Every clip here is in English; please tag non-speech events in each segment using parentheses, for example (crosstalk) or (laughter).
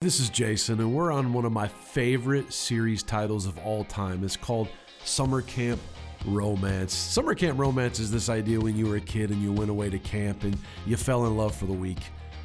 This is Jason, and we're on one of my favorite series titles of all time. It's called Summer Camp Romance. Summer Camp Romance is this idea when you were a kid and you went away to camp and you fell in love for the week.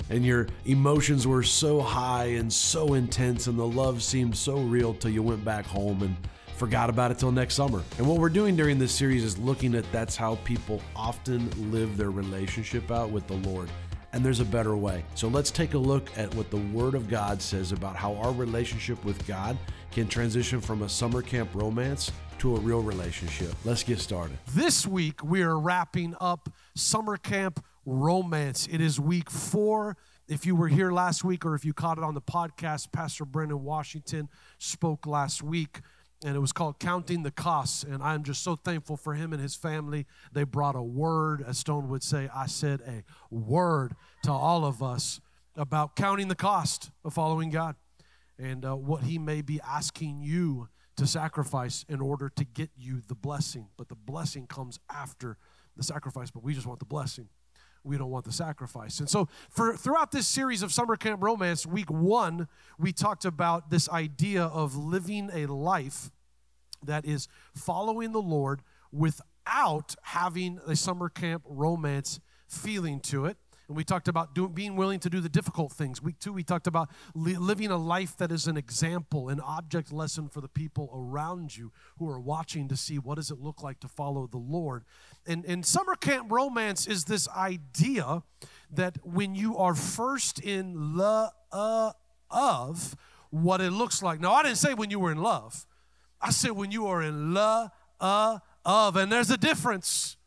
And your emotions were so high and so intense, and the love seemed so real till you went back home and forgot about it till next summer. And what we're doing during this series is looking at that's how people often live their relationship out with the Lord and there's a better way. So let's take a look at what the Word of God says about how our relationship with God can transition from a summer camp romance to a real relationship. Let's get started. This week, we are wrapping up summer camp romance. It is week four. If you were here last week or if you caught it on the podcast, Pastor Brendan Washington spoke last week and it was called Counting the Costs. And I'm just so thankful for him and his family. They brought a word, as Stone would say, I said a word to all of us about counting the cost of following God and uh, what he may be asking you to sacrifice in order to get you the blessing. But the blessing comes after the sacrifice, but we just want the blessing we don't want the sacrifice. And so, for throughout this series of summer camp romance, week one, we talked about this idea of living a life that is following the Lord without having a summer camp romance feeling to it. And we talked about doing, being willing to do the difficult things. Week two, we talked about li- living a life that is an example, an object lesson for the people around you who are watching to see what does it look like to follow the Lord. And, and summer camp romance is this idea that when you are first in love of what it looks like. Now, I didn't say when you were in love. I said when you are in love of, and there's a difference.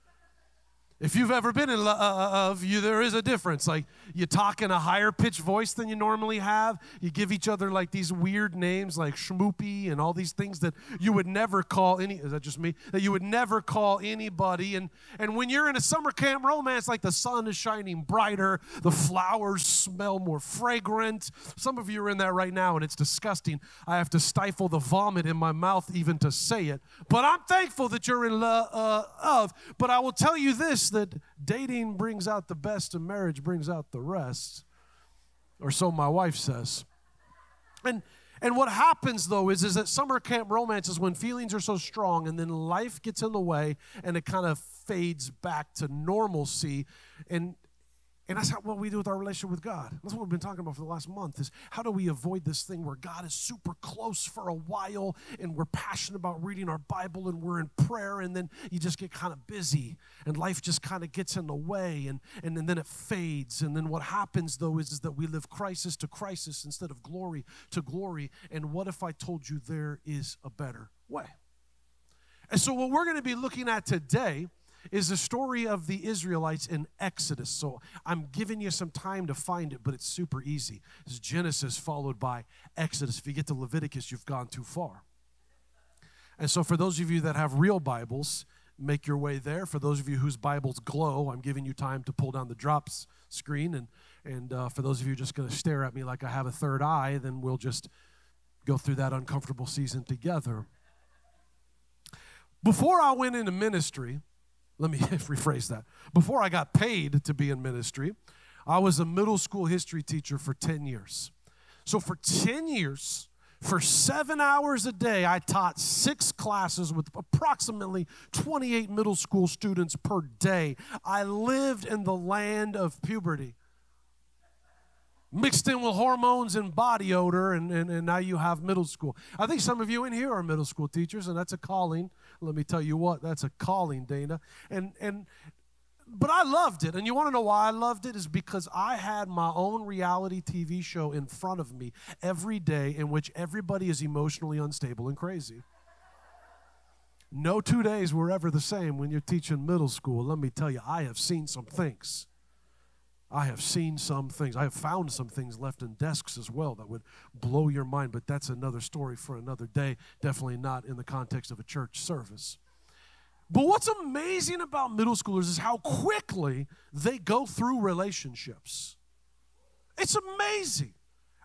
If you've ever been in love, you there is a difference. Like you talk in a higher pitched voice than you normally have. You give each other like these weird names like schmoopy and all these things that you would never call any is that just me? That you would never call anybody. And and when you're in a summer camp romance, like the sun is shining brighter, the flowers smell more fragrant. Some of you are in that right now, and it's disgusting. I have to stifle the vomit in my mouth even to say it. But I'm thankful that you're in love uh. But I will tell you this that dating brings out the best and marriage brings out the rest. Or so my wife says. And and what happens though is, is that summer camp romance is when feelings are so strong and then life gets in the way and it kind of fades back to normalcy. And and that's how, what we do with our relationship with God. That's what we've been talking about for the last month is how do we avoid this thing where God is super close for a while and we're passionate about reading our Bible and we're in prayer and then you just get kind of busy and life just kind of gets in the way and, and, and then it fades. And then what happens though is, is that we live crisis to crisis instead of glory to glory. And what if I told you there is a better way? And so what we're going to be looking at today is the story of the Israelites in Exodus. So I'm giving you some time to find it, but it's super easy. It's Genesis followed by Exodus. If you get to Leviticus, you've gone too far. And so for those of you that have real Bibles, make your way there. For those of you whose Bibles glow, I'm giving you time to pull down the drops screen. And, and uh, for those of you just going to stare at me like I have a third eye, then we'll just go through that uncomfortable season together. Before I went into ministry, let me (laughs) rephrase that. Before I got paid to be in ministry, I was a middle school history teacher for 10 years. So for 10 years, for seven hours a day, I taught six classes with approximately 28 middle school students per day. I lived in the land of puberty mixed in with hormones and body odor, and, and, and now you have middle school. I think some of you in here are middle school teachers, and that's a calling. Let me tell you what, that's a calling, Dana. And and but I loved it. And you want to know why I loved it? Is because I had my own reality TV show in front of me every day in which everybody is emotionally unstable and crazy. No two days were ever the same when you're teaching middle school. Let me tell you, I have seen some things. I have seen some things. I have found some things left in desks as well that would blow your mind, but that's another story for another day. Definitely not in the context of a church service. But what's amazing about middle schoolers is how quickly they go through relationships. It's amazing.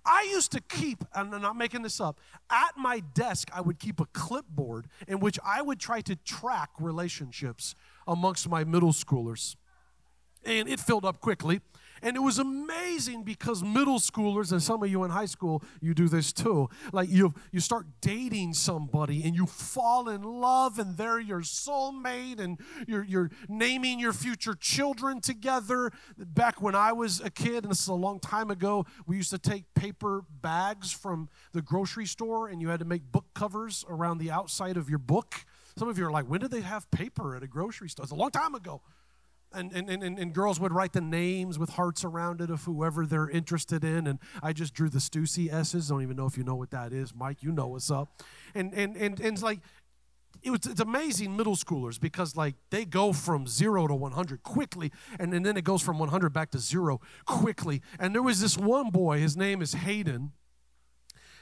I used to keep, and I'm not making this up, at my desk, I would keep a clipboard in which I would try to track relationships amongst my middle schoolers. And it filled up quickly. And it was amazing because middle schoolers, and some of you in high school, you do this too. Like you, you start dating somebody and you fall in love, and they're your soulmate, and you're, you're naming your future children together. Back when I was a kid, and this is a long time ago, we used to take paper bags from the grocery store, and you had to make book covers around the outside of your book. Some of you are like, when did they have paper at a grocery store? It's a long time ago and, and, and, and girls would write the names with hearts around it of whoever they're interested in. And I just drew the Stussy S's. Don't even know if you know what that is. Mike, you know what's up. And, and, and, and it's like, it was, it's amazing middle schoolers because like they go from zero to 100 quickly and, and then it goes from 100 back to zero quickly and there was this one boy his name is hayden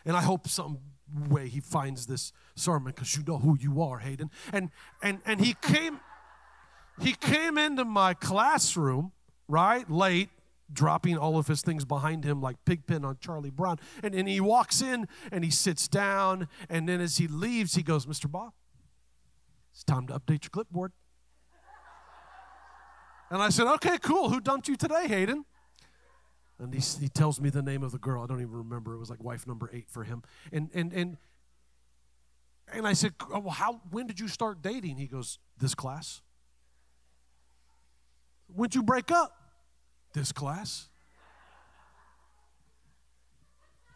and i hope some way he finds this sermon because you know who you are hayden and and and he came he came into my classroom, right, late, dropping all of his things behind him like Pigpen on Charlie Brown. And, and he walks in and he sits down. And then as he leaves, he goes, Mr. Baugh, it's time to update your clipboard. And I said, okay, cool. Who dumped you today, Hayden? And he, he tells me the name of the girl. I don't even remember. It was like wife number eight for him. And, and, and, and I said, oh, well, how, when did you start dating? He goes, this class. When'd you break up? This class.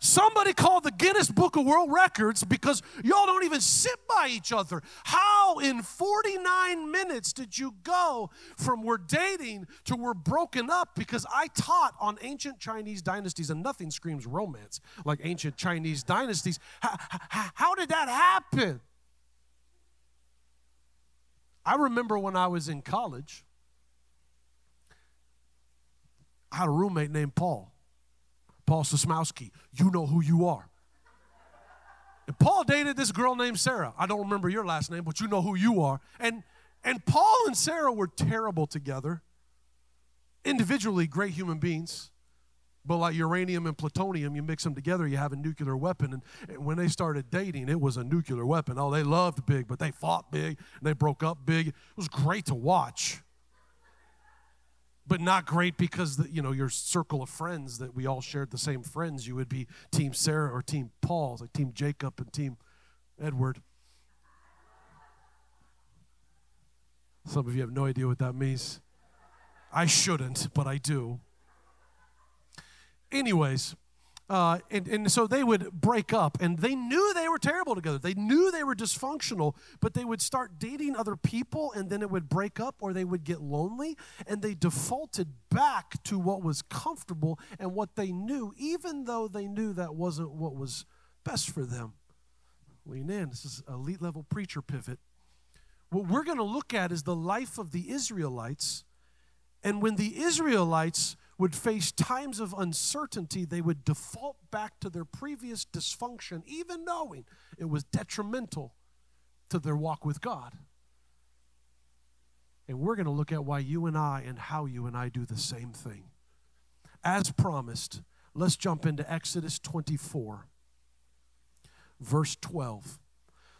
Somebody called the Guinness Book of World Records because y'all don't even sit by each other. How in 49 minutes did you go from we're dating to we're broken up? Because I taught on ancient Chinese dynasties and nothing screams romance like ancient Chinese dynasties. How, how did that happen? I remember when I was in college, I had a roommate named Paul. Paul Sosmowski. You know who you are. And Paul dated this girl named Sarah. I don't remember your last name, but you know who you are. And and Paul and Sarah were terrible together. Individually, great human beings. But like uranium and plutonium, you mix them together, you have a nuclear weapon. And when they started dating, it was a nuclear weapon. Oh, they loved big, but they fought big and they broke up big. It was great to watch but not great because the, you know your circle of friends that we all shared the same friends you would be team sarah or team paul. Like team jacob and team edward. Some of you have no idea what that means. I shouldn't but i do. Anyways uh, and, and so they would break up and they knew they were terrible together. They knew they were dysfunctional, but they would start dating other people and then it would break up or they would get lonely and they defaulted back to what was comfortable and what they knew, even though they knew that wasn't what was best for them. Lean in. This is elite level preacher pivot. What we're going to look at is the life of the Israelites. And when the Israelites would face times of uncertainty, they would default back to their previous dysfunction, even knowing it was detrimental to their walk with God. And we're going to look at why you and I and how you and I do the same thing. As promised, let's jump into Exodus 24, verse 12.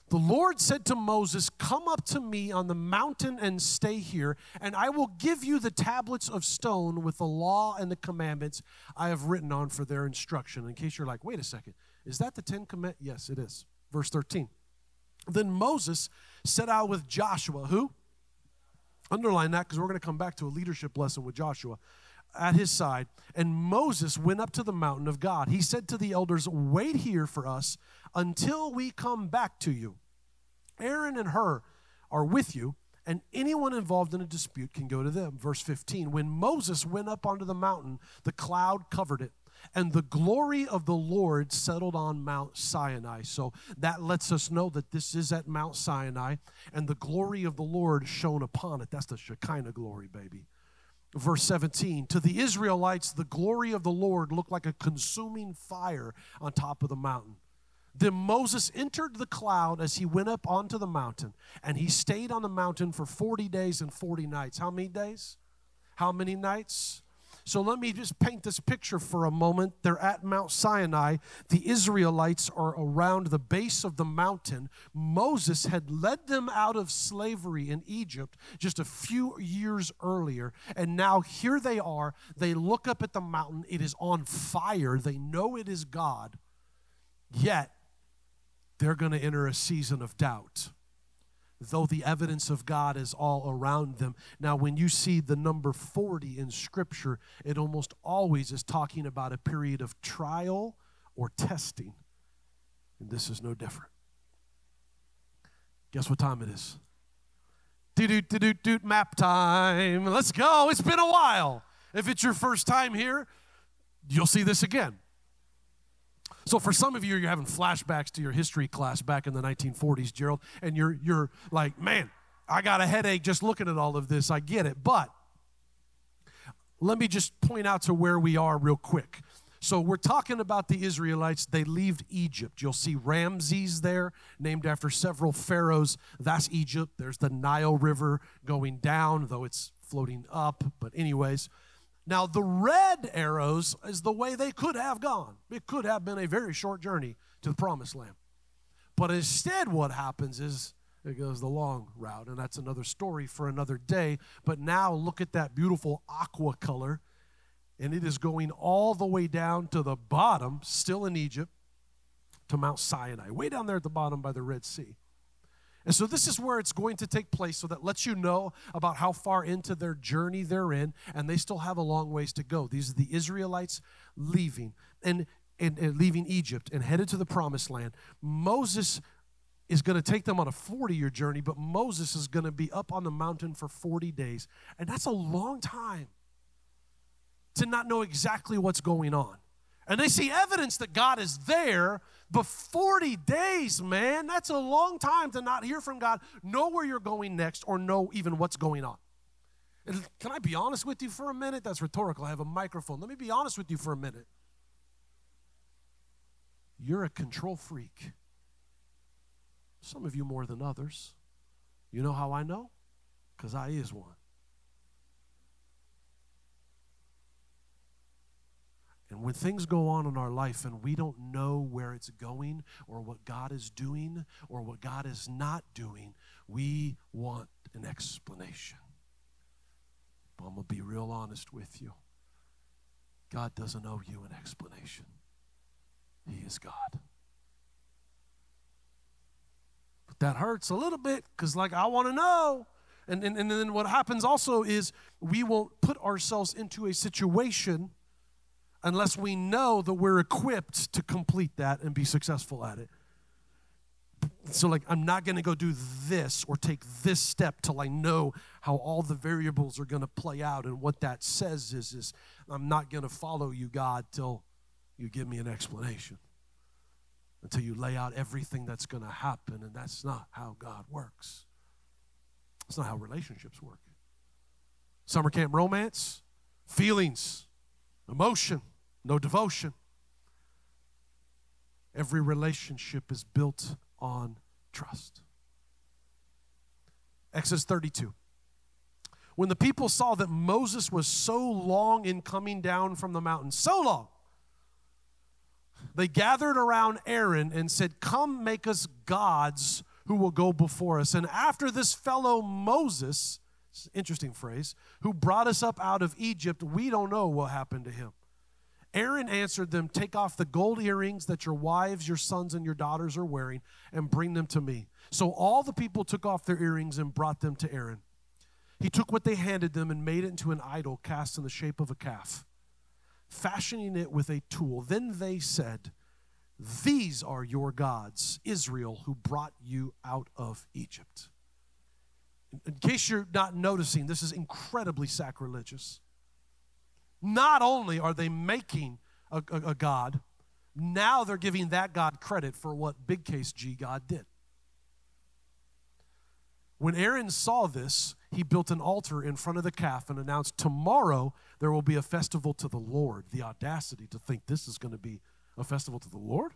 The Lord said to Moses, Come up to me on the mountain and stay here, and I will give you the tablets of stone with the law and the commandments I have written on for their instruction. In case you're like, wait a second, is that the Ten Commandments? Yes, it is. Verse 13. Then Moses set out with Joshua, who? Underline that because we're going to come back to a leadership lesson with Joshua at his side. And Moses went up to the mountain of God. He said to the elders, Wait here for us until we come back to you. Aaron and Hur are with you, and anyone involved in a dispute can go to them. Verse 15 When Moses went up onto the mountain, the cloud covered it, and the glory of the Lord settled on Mount Sinai. So that lets us know that this is at Mount Sinai, and the glory of the Lord shone upon it. That's the Shekinah glory, baby. Verse 17 To the Israelites, the glory of the Lord looked like a consuming fire on top of the mountain. Then Moses entered the cloud as he went up onto the mountain, and he stayed on the mountain for 40 days and 40 nights. How many days? How many nights? So let me just paint this picture for a moment. They're at Mount Sinai. The Israelites are around the base of the mountain. Moses had led them out of slavery in Egypt just a few years earlier. And now here they are. They look up at the mountain. It is on fire. They know it is God. Yet, they're going to enter a season of doubt though the evidence of God is all around them. Now, when you see the number 40 in Scripture, it almost always is talking about a period of trial or testing. And this is no different. Guess what time it is? Doot, doot, doot, doot, doot, map time. Let's go. It's been a while. If it's your first time here, you'll see this again. So for some of you, you're having flashbacks to your history class back in the 1940s, Gerald, and you're you're like, man, I got a headache just looking at all of this. I get it, but let me just point out to where we are real quick. So we're talking about the Israelites. They leave Egypt. You'll see Ramses there, named after several pharaohs. That's Egypt. There's the Nile River going down, though it's floating up. But anyways, now, the red arrows is the way they could have gone. It could have been a very short journey to the promised land. But instead, what happens is it goes the long route, and that's another story for another day. But now, look at that beautiful aqua color, and it is going all the way down to the bottom, still in Egypt, to Mount Sinai, way down there at the bottom by the Red Sea. And so this is where it's going to take place so that lets you know about how far into their journey they're in and they still have a long ways to go. These are the Israelites leaving and, and, and leaving Egypt and headed to the promised land. Moses is going to take them on a 40 year journey, but Moses is going to be up on the mountain for 40 days. And that's a long time to not know exactly what's going on. And they see evidence that God is there, but 40 days, man, that's a long time to not hear from God, know where you're going next, or know even what's going on. And can I be honest with you for a minute? That's rhetorical. I have a microphone. Let me be honest with you for a minute. You're a control freak. Some of you more than others. You know how I know? Because I is one. And when things go on in our life and we don't know where it's going or what God is doing or what God is not doing, we want an explanation. But I'm going to be real honest with you. God doesn't owe you an explanation, He is God. But that hurts a little bit because, like, I want to know. And, and, and then what happens also is we won't put ourselves into a situation unless we know that we're equipped to complete that and be successful at it. So, like, I'm not going to go do this or take this step till I know how all the variables are going to play out. And what that says is, is I'm not going to follow you, God, till you give me an explanation, until you lay out everything that's going to happen. And that's not how God works. It's not how relationships work. Summer camp romance, feelings, emotion no devotion. Every relationship is built on trust. Exodus 32. When the people saw that Moses was so long in coming down from the mountain, so long, they gathered around Aaron and said, Come make us gods who will go before us. And after this fellow Moses, interesting phrase, who brought us up out of Egypt, we don't know what happened to him. Aaron answered them, Take off the gold earrings that your wives, your sons, and your daughters are wearing, and bring them to me. So all the people took off their earrings and brought them to Aaron. He took what they handed them and made it into an idol cast in the shape of a calf, fashioning it with a tool. Then they said, These are your gods, Israel, who brought you out of Egypt. In case you're not noticing, this is incredibly sacrilegious. Not only are they making a, a, a God, now they're giving that God credit for what big case G God did. When Aaron saw this, he built an altar in front of the calf and announced, Tomorrow there will be a festival to the Lord. The audacity to think this is going to be a festival to the Lord?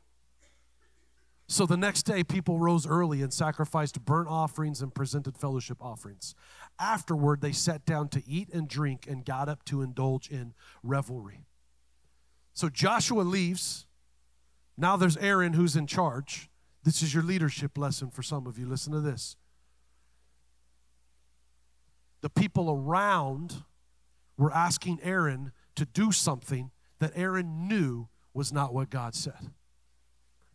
So the next day, people rose early and sacrificed burnt offerings and presented fellowship offerings. Afterward, they sat down to eat and drink and got up to indulge in revelry. So Joshua leaves. Now there's Aaron who's in charge. This is your leadership lesson for some of you. Listen to this. The people around were asking Aaron to do something that Aaron knew was not what God said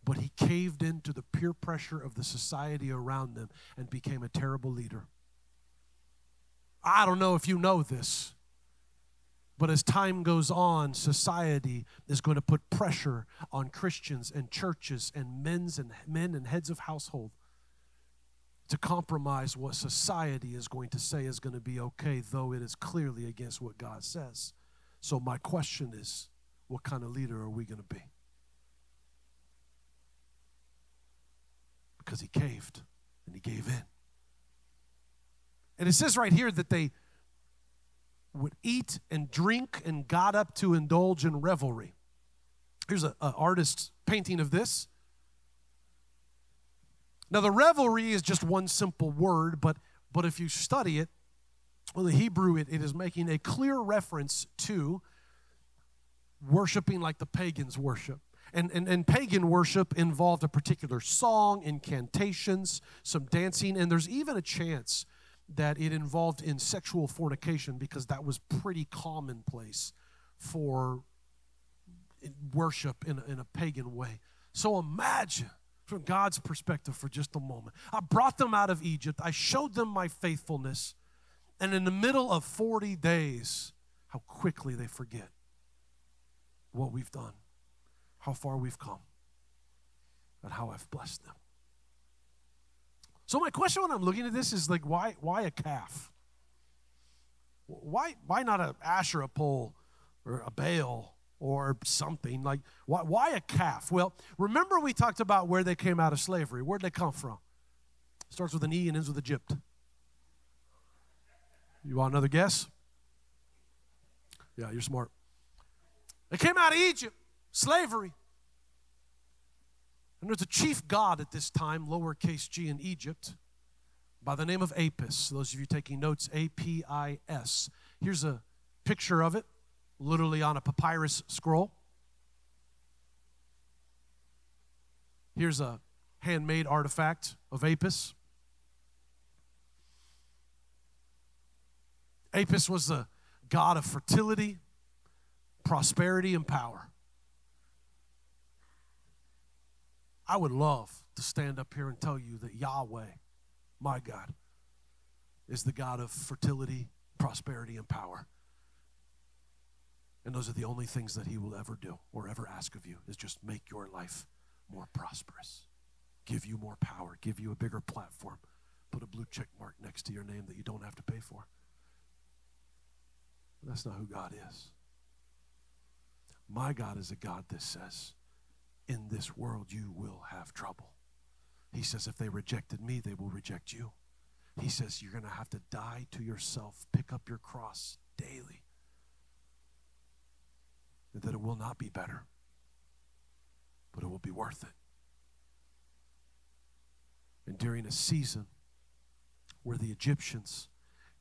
but he caved into the peer pressure of the society around them and became a terrible leader. I don't know if you know this, but as time goes on, society is going to put pressure on Christians and churches and men's and men and heads of household to compromise what society is going to say is going to be okay, though it is clearly against what God says. So my question is, what kind of leader are we going to be? Because he caved and he gave in. And it says right here that they would eat and drink and got up to indulge in revelry. Here's an artist's painting of this. Now, the revelry is just one simple word, but, but if you study it, well, the Hebrew, it, it is making a clear reference to worshiping like the pagans worship. And, and, and pagan worship involved a particular song, incantations, some dancing, and there's even a chance that it involved in sexual fornication because that was pretty commonplace for worship in in a pagan way. So imagine from God's perspective for just a moment. I brought them out of Egypt, I showed them my faithfulness, and in the middle of 40 days, how quickly they forget what we've done how far we've come and how I've blessed them. So my question when I'm looking at this is like why why a calf? Why why not a Asherah pole or a Baal or something? Like why why a calf? Well, remember we talked about where they came out of slavery. Where'd they come from? Starts with an E and ends with Egypt. You want another guess? Yeah, you're smart. They came out of Egypt slavery. And there's a chief god at this time, lowercase g in Egypt, by the name of Apis. Those of you taking notes, A P I S. Here's a picture of it, literally on a papyrus scroll. Here's a handmade artifact of Apis. Apis was the god of fertility, prosperity, and power. I would love to stand up here and tell you that Yahweh, my God, is the God of fertility, prosperity, and power. And those are the only things that He will ever do or ever ask of you is just make your life more prosperous, give you more power, give you a bigger platform, put a blue check mark next to your name that you don't have to pay for. That's not who God is. My God is a God that says, in this world you will have trouble. He says, if they rejected me, they will reject you. He says, you're going to have to die to yourself, pick up your cross daily, and that it will not be better, but it will be worth it. And during a season where the Egyptians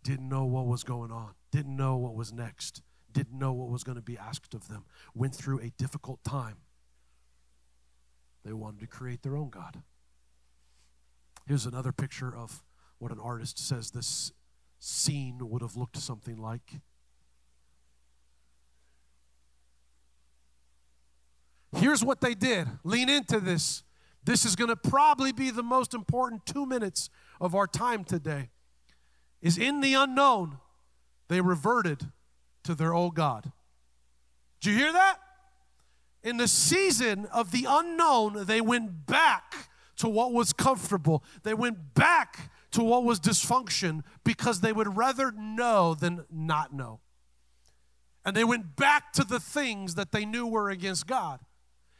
didn't know what was going on, didn't know what was next, didn't know what was going to be asked of them, went through a difficult time they wanted to create their own God. Here's another picture of what an artist says this scene would have looked something like. Here's what they did lean into this. This is going to probably be the most important two minutes of our time today. Is in the unknown, they reverted to their old God. Did you hear that? In the season of the unknown, they went back to what was comfortable. They went back to what was dysfunction because they would rather know than not know. And they went back to the things that they knew were against God.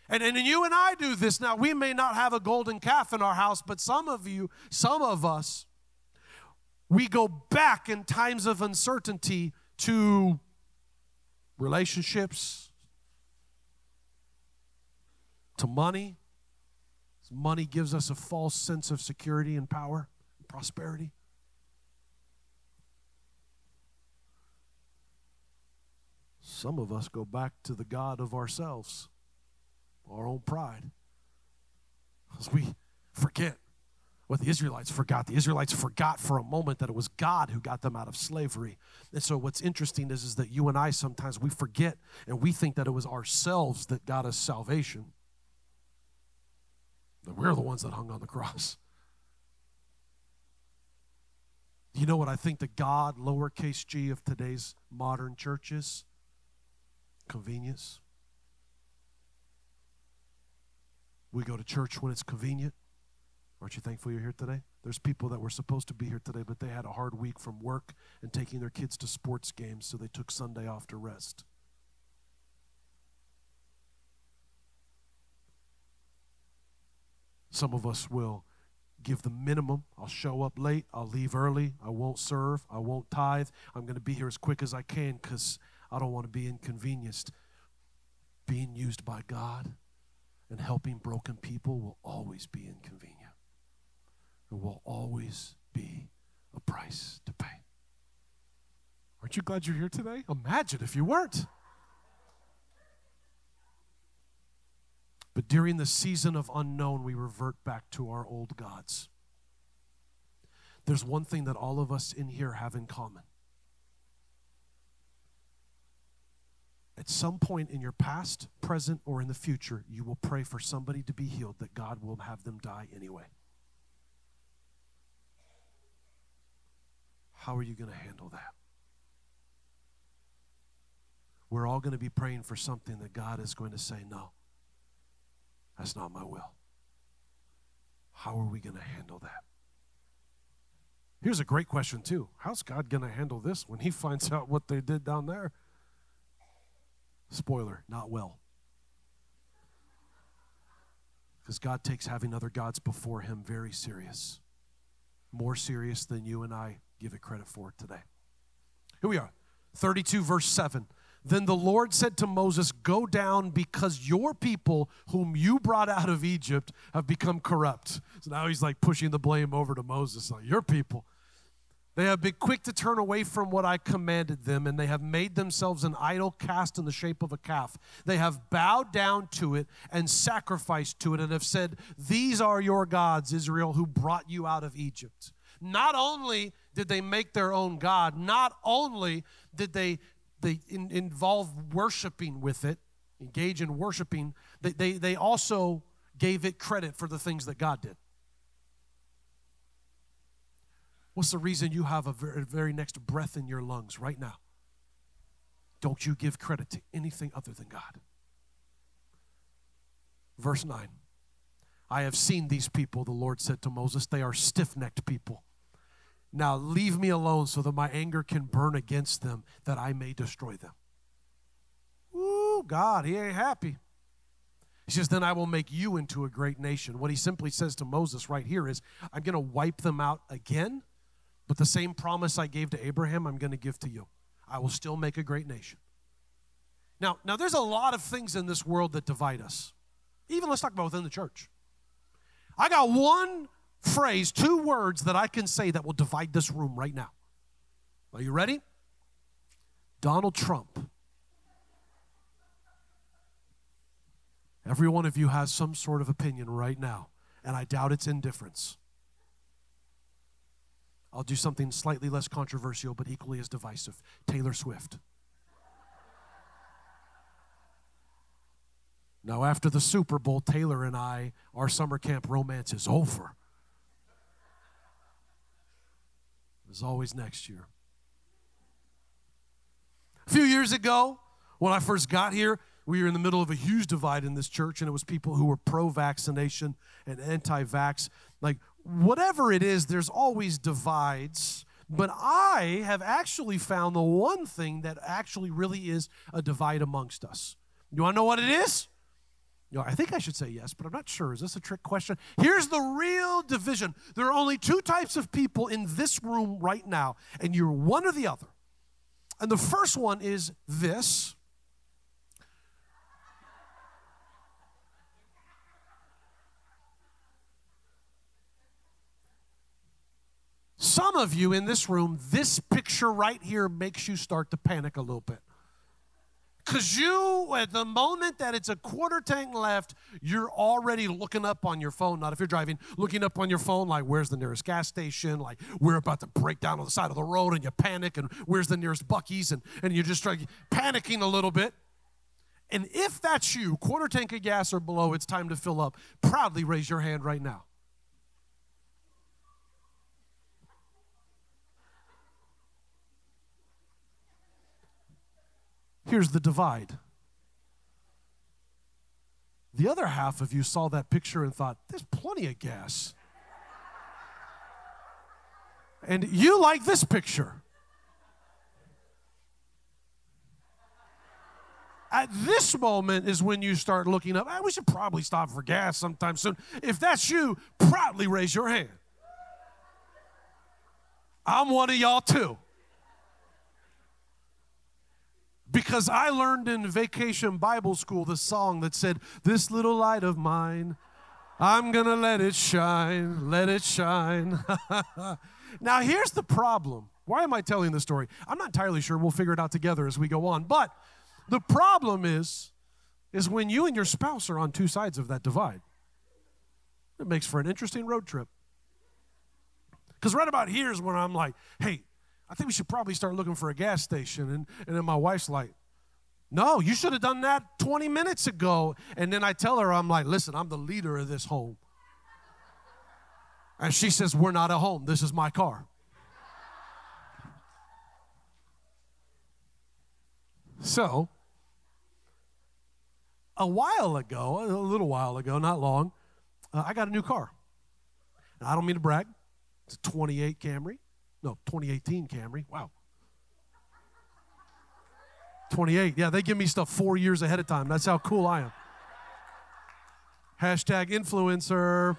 And, and you and I do this now. We may not have a golden calf in our house, but some of you, some of us, we go back in times of uncertainty to relationships, to money, Money gives us a false sense of security and power, and prosperity. Some of us go back to the God of ourselves, our own pride. We forget what the Israelites forgot. The Israelites forgot for a moment that it was God who got them out of slavery. And so what's interesting is, is that you and I sometimes we forget and we think that it was ourselves that got us salvation. That we're the ones that hung on the cross. (laughs) You know what I think the God, lowercase g, of today's modern church is? Convenience. We go to church when it's convenient. Aren't you thankful you're here today? There's people that were supposed to be here today, but they had a hard week from work and taking their kids to sports games, so they took Sunday off to rest. Some of us will give the minimum. I'll show up late. I'll leave early. I won't serve. I won't tithe. I'm going to be here as quick as I can because I don't want to be inconvenienced. Being used by God and helping broken people will always be inconvenient. There will always be a price to pay. Aren't you glad you're here today? Imagine if you weren't. But during the season of unknown, we revert back to our old gods. There's one thing that all of us in here have in common. At some point in your past, present, or in the future, you will pray for somebody to be healed that God will have them die anyway. How are you going to handle that? We're all going to be praying for something that God is going to say, no, that's not my will. How are we going to handle that? Here's a great question, too. How's God going to handle this when He finds out what they did down there? Spoiler, not well. Because God takes having other gods before Him very serious. More serious than you and I give it credit for today. Here we are, 32, verse 7. Then the Lord said to Moses, Go down because your people, whom you brought out of Egypt, have become corrupt. So now he's like pushing the blame over to Moses. Like, your people. They have been quick to turn away from what I commanded them, and they have made themselves an idol cast in the shape of a calf. They have bowed down to it and sacrificed to it, and have said, These are your gods, Israel, who brought you out of Egypt. Not only did they make their own God, not only did they, they in, involve worshiping with it, engage in worshiping, they, they, they also gave it credit for the things that God did. What's the reason you have a very, very next breath in your lungs right now? Don't you give credit to anything other than God. Verse 9 I have seen these people, the Lord said to Moses. They are stiff necked people. Now leave me alone so that my anger can burn against them, that I may destroy them. Ooh, God, he ain't happy. He says, Then I will make you into a great nation. What he simply says to Moses right here is, I'm going to wipe them out again, but the same promise I gave to Abraham, I'm going to give to you. I will still make a great nation. Now, now there's a lot of things in this world that divide us. Even let's talk about within the church. I got one phrase, two words that I can say that will divide this room right now. Are you ready? Donald Trump. Every one of you has some sort of opinion right now, and I doubt it's indifference. I'll do something slightly less controversial but equally as divisive Taylor Swift. Now, after the Super Bowl, Taylor and I, our summer camp romance is over. There's always next year. A few years ago, when I first got here, we were in the middle of a huge divide in this church, and it was people who were pro vaccination and anti vax. Like, whatever it is, there's always divides. But I have actually found the one thing that actually really is a divide amongst us. You want to know what it is? Know, I think I should say yes, but I'm not sure. Is this a trick question? Here's the real division. There are only two types of people in this room right now, and you're one or the other. And the first one is this. Some of you in this room, this picture right here makes you start to panic a little bit. Because you, at the moment that it's a quarter tank left, you're already looking up on your phone. Not if you're driving, looking up on your phone, like, where's the nearest gas station? Like, we're about to break down on the side of the road, and you panic, and where's the nearest Buc-ee's? And, and you're just like, panicking a little bit. And if that's you, quarter tank of gas or below, it's time to fill up. Proudly raise your hand right now. Here's the divide. The other half of you saw that picture and thought, there's plenty of gas. And you like this picture. At this moment is when you start looking up. Ah, we should probably stop for gas sometime soon. If that's you, proudly raise your hand. I'm one of y'all too. Because I learned in vacation Bible school the song that said, This little light of mine, I'm gonna let it shine, let it shine. (laughs) now, here's the problem. Why am I telling this story? I'm not entirely sure. We'll figure it out together as we go on. But the problem is, is when you and your spouse are on two sides of that divide. It makes for an interesting road trip. Because right about here is when I'm like, hey, I think we should probably start looking for a gas station. And, and then my wife's like, no, you should have done that 20 minutes ago. And then I tell her, I'm like, listen, I'm the leader of this home. And she says, We're not at home. This is my car. So, a while ago, a little while ago, not long, uh, I got a new car. And I don't mean to brag. It's a 28 Camry. No, 2018 Camry. Wow. 28. Yeah, they give me stuff four years ahead of time. That's how cool I am. Hashtag influencer.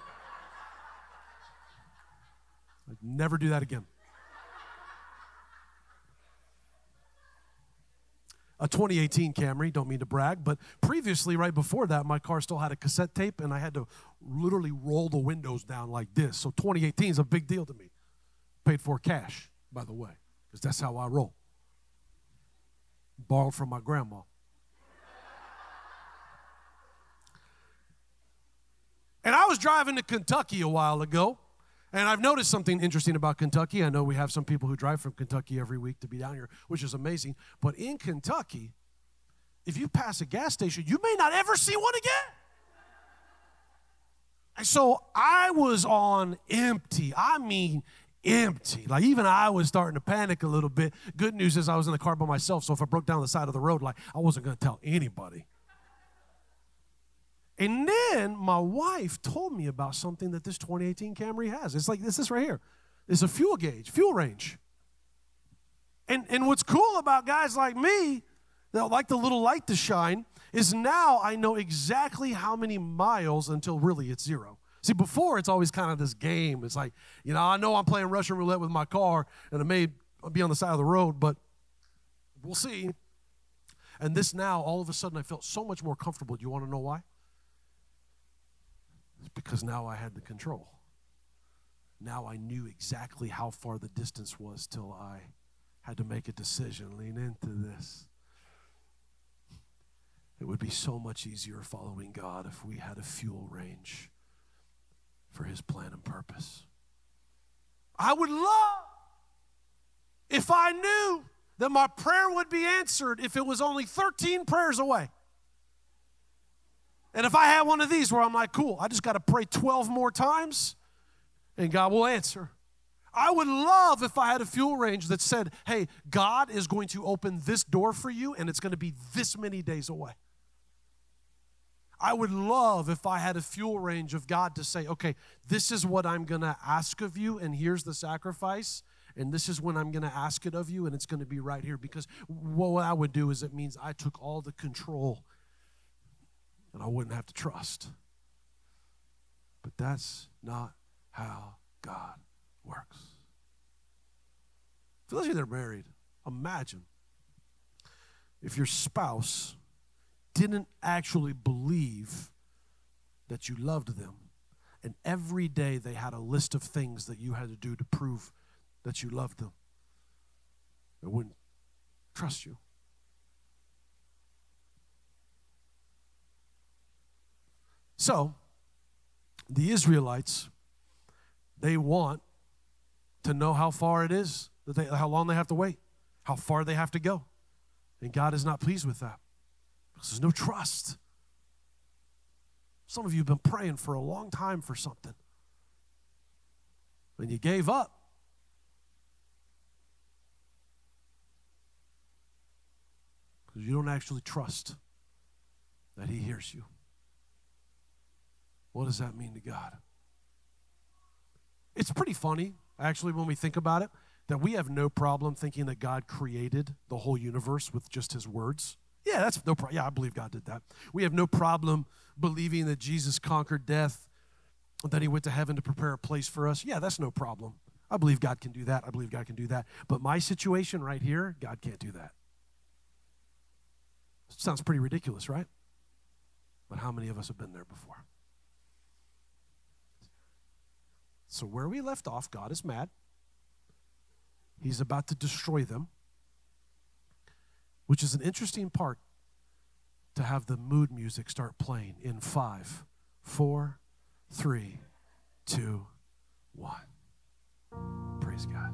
I'd never do that again. a 2018 Camry, don't mean to brag, but previously, right before that, my car still had a cassette tape and I had to literally roll the windows down like this. So 2018 is a big deal to me. Paid for cash, by the way, because that's how I roll. Borrowed from my grandma. And I was driving to Kentucky a while ago, and I've noticed something interesting about Kentucky. I know we have some people who drive from Kentucky every week to be down here, which is amazing. But in Kentucky, if you pass a gas station, you may not ever see one again. And so I was on empty. I mean, empty. Like even I was starting to panic a little bit. Good news is I was in the car by myself, so if I broke down the side of the road, like I wasn't going to tell anybody. And then my wife told me about something that this 2018 Camry has. It's like this is right here. It's a fuel gauge, fuel range. And and what's cool about guys like me that like the little light to shine is now I know exactly how many miles until really it's zero. See, before it's always kind of this game. It's like, you know, I know I'm playing Russian roulette with my car and it may be on the side of the road, but we'll see. And this now, all of a sudden, I felt so much more comfortable. Do you want to know why? It's because now I had the control. Now I knew exactly how far the distance was till I had to make a decision, lean into this. It would be so much easier following God if we had a fuel range for his plan and purpose. I would love if I knew that my prayer would be answered if it was only 13 prayers away. And if I had one of these where I'm like, cool, I just got to pray 12 more times and God will answer. I would love if I had a fuel range that said, hey, God is going to open this door for you and it's going to be this many days away. I would love if I had a fuel range of God to say, okay, this is what I'm going to ask of you, and here's the sacrifice, and this is when I'm going to ask it of you, and it's going to be right here. Because what I would do is it means I took all the control and I wouldn't have to trust. But that's not how God works. For those of you that are married, imagine if your spouse didn't actually believe that you loved them. And every day they had a list of things that you had to do to prove that you loved them They wouldn't trust you. So, the Israelites, they want to know how far it is, that they, how long they have to wait, how far they have to go. And God is not pleased with that there's no trust. Some of you have been praying for a long time for something, and you gave up. Because you don't actually trust that He hears you. What does that mean to God? It's pretty funny, actually, when we think about it, that we have no problem thinking that God created the whole universe with just his words. Yeah, that's no problem. Yeah, I believe God did that. We have no problem believing that Jesus conquered death, that he went to heaven to prepare a place for us. Yeah, that's no problem. I believe God can do that. I believe God can do that. But my situation right here, God can't do that. Sounds pretty ridiculous, right? But how many of us have been there before? So, where we left off, God is mad. He's about to destroy them, which is an interesting part to have the mood music start playing in five, four, three, two, one. Praise God.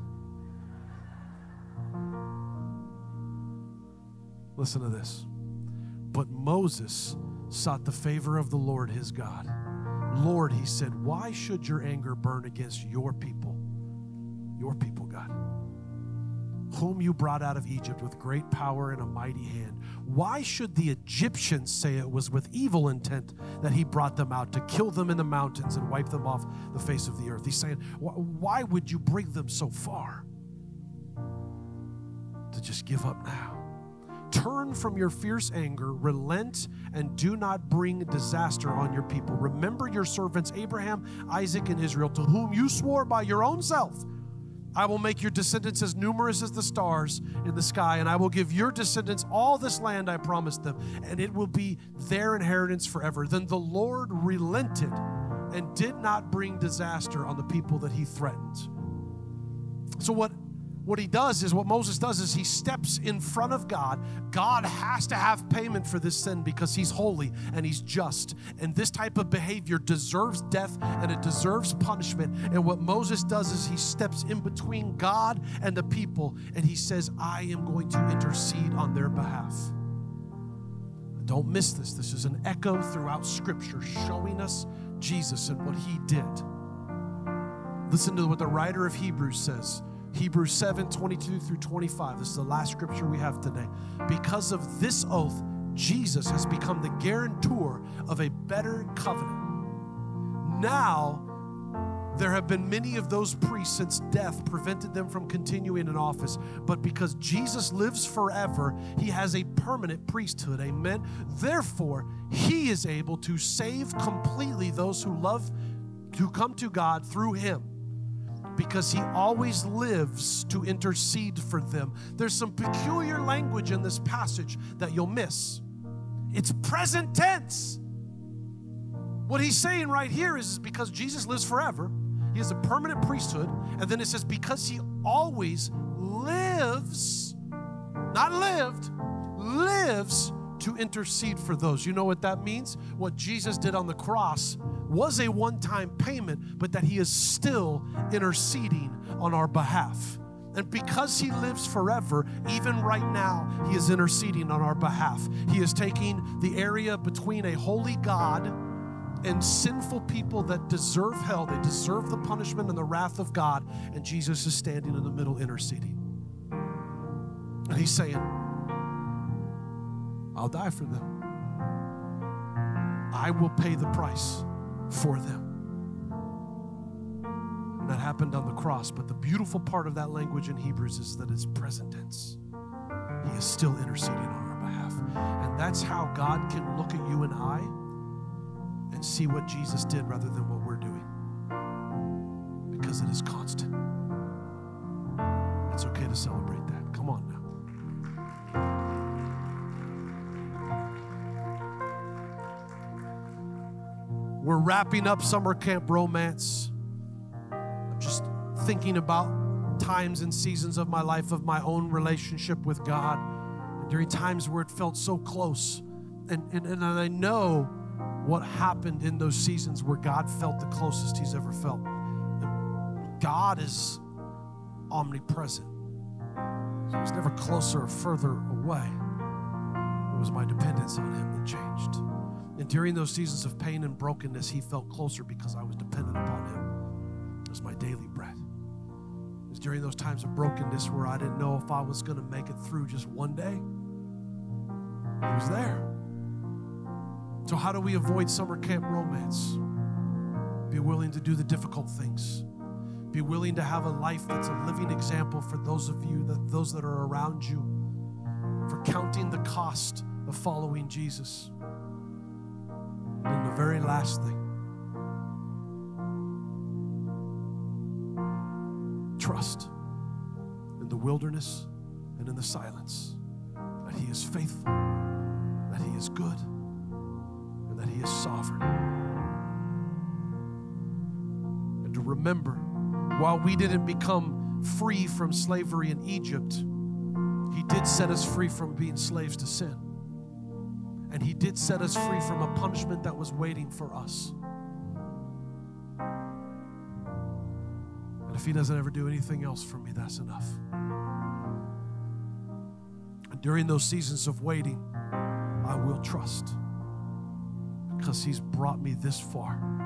Listen to this. But Moses sought the favor of the Lord his God. Lord, he said, why should your anger burn against your people? Your people, God whom you brought out of Egypt with great power and a mighty hand. Why should the Egyptians say it was with evil intent that he brought them out to kill them in the mountains and wipe them off the face of the earth? He's saying, Why would you bring them so far? To just give up now. Turn from your fierce anger, relent, and do not bring disaster on your people. Remember your servants Abraham, Isaac, and Israel, to whom you swore by your own self I will make your descendants as numerous as the stars in the sky, and I will give your descendants all this land I promised them, and it will be their inheritance forever. Then the Lord relented and did not bring disaster on the people that he threatened. So, what what he does is what Moses does is he steps in front of God. God has to have payment for this sin because he's holy and he's just. And this type of behavior deserves death and it deserves punishment. And what Moses does is he steps in between God and the people and he says, I am going to intercede on their behalf. Don't miss this. This is an echo throughout Scripture showing us Jesus and what he did. Listen to what the writer of Hebrews says. Hebrews 7 22 through 25. This is the last scripture we have today. Because of this oath, Jesus has become the guarantor of a better covenant. Now, there have been many of those priests since death prevented them from continuing in office. But because Jesus lives forever, he has a permanent priesthood. Amen. Therefore, he is able to save completely those who love, who come to God through him because he always lives to intercede for them. There's some peculiar language in this passage that you'll miss. It's present tense. What he's saying right here is, because Jesus lives forever, he has a permanent priesthood, and then it says, because he always lives, not lived, lives to intercede for those. You know what that means? What Jesus did on the cross was a one time payment, but that He is still interceding on our behalf. And because He lives forever, even right now, He is interceding on our behalf. He is taking the area between a holy God and sinful people that deserve hell, they deserve the punishment and the wrath of God, and Jesus is standing in the middle interceding. And He's saying, I'll die for them. I will pay the price for them. And that happened on the cross. But the beautiful part of that language in Hebrews is that it's present tense. He is still interceding on our behalf. And that's how God can look at you and I and see what Jesus did rather than what we're doing. Because it is constant. It's okay to celebrate We're wrapping up summer camp romance. I'm just thinking about times and seasons of my life of my own relationship with God, and during times where it felt so close. And, and, and I know what happened in those seasons where God felt the closest He's ever felt. God is omnipresent. He's never closer or further away. It was my dependence on Him that changed. And during those seasons of pain and brokenness, He felt closer because I was dependent upon Him. It was my daily bread. It was during those times of brokenness where I didn't know if I was going to make it through just one day. He was there. So, how do we avoid summer camp romance? Be willing to do the difficult things. Be willing to have a life that's a living example for those of you that those that are around you for counting the cost of following Jesus. And the very last thing, trust in the wilderness and in the silence that He is faithful, that He is good, and that He is sovereign. And to remember, while we didn't become free from slavery in Egypt, He did set us free from being slaves to sin. And He did set us free from a punishment that was waiting for us. And if He doesn't ever do anything else for me, that's enough. And during those seasons of waiting, I will trust because He's brought me this far.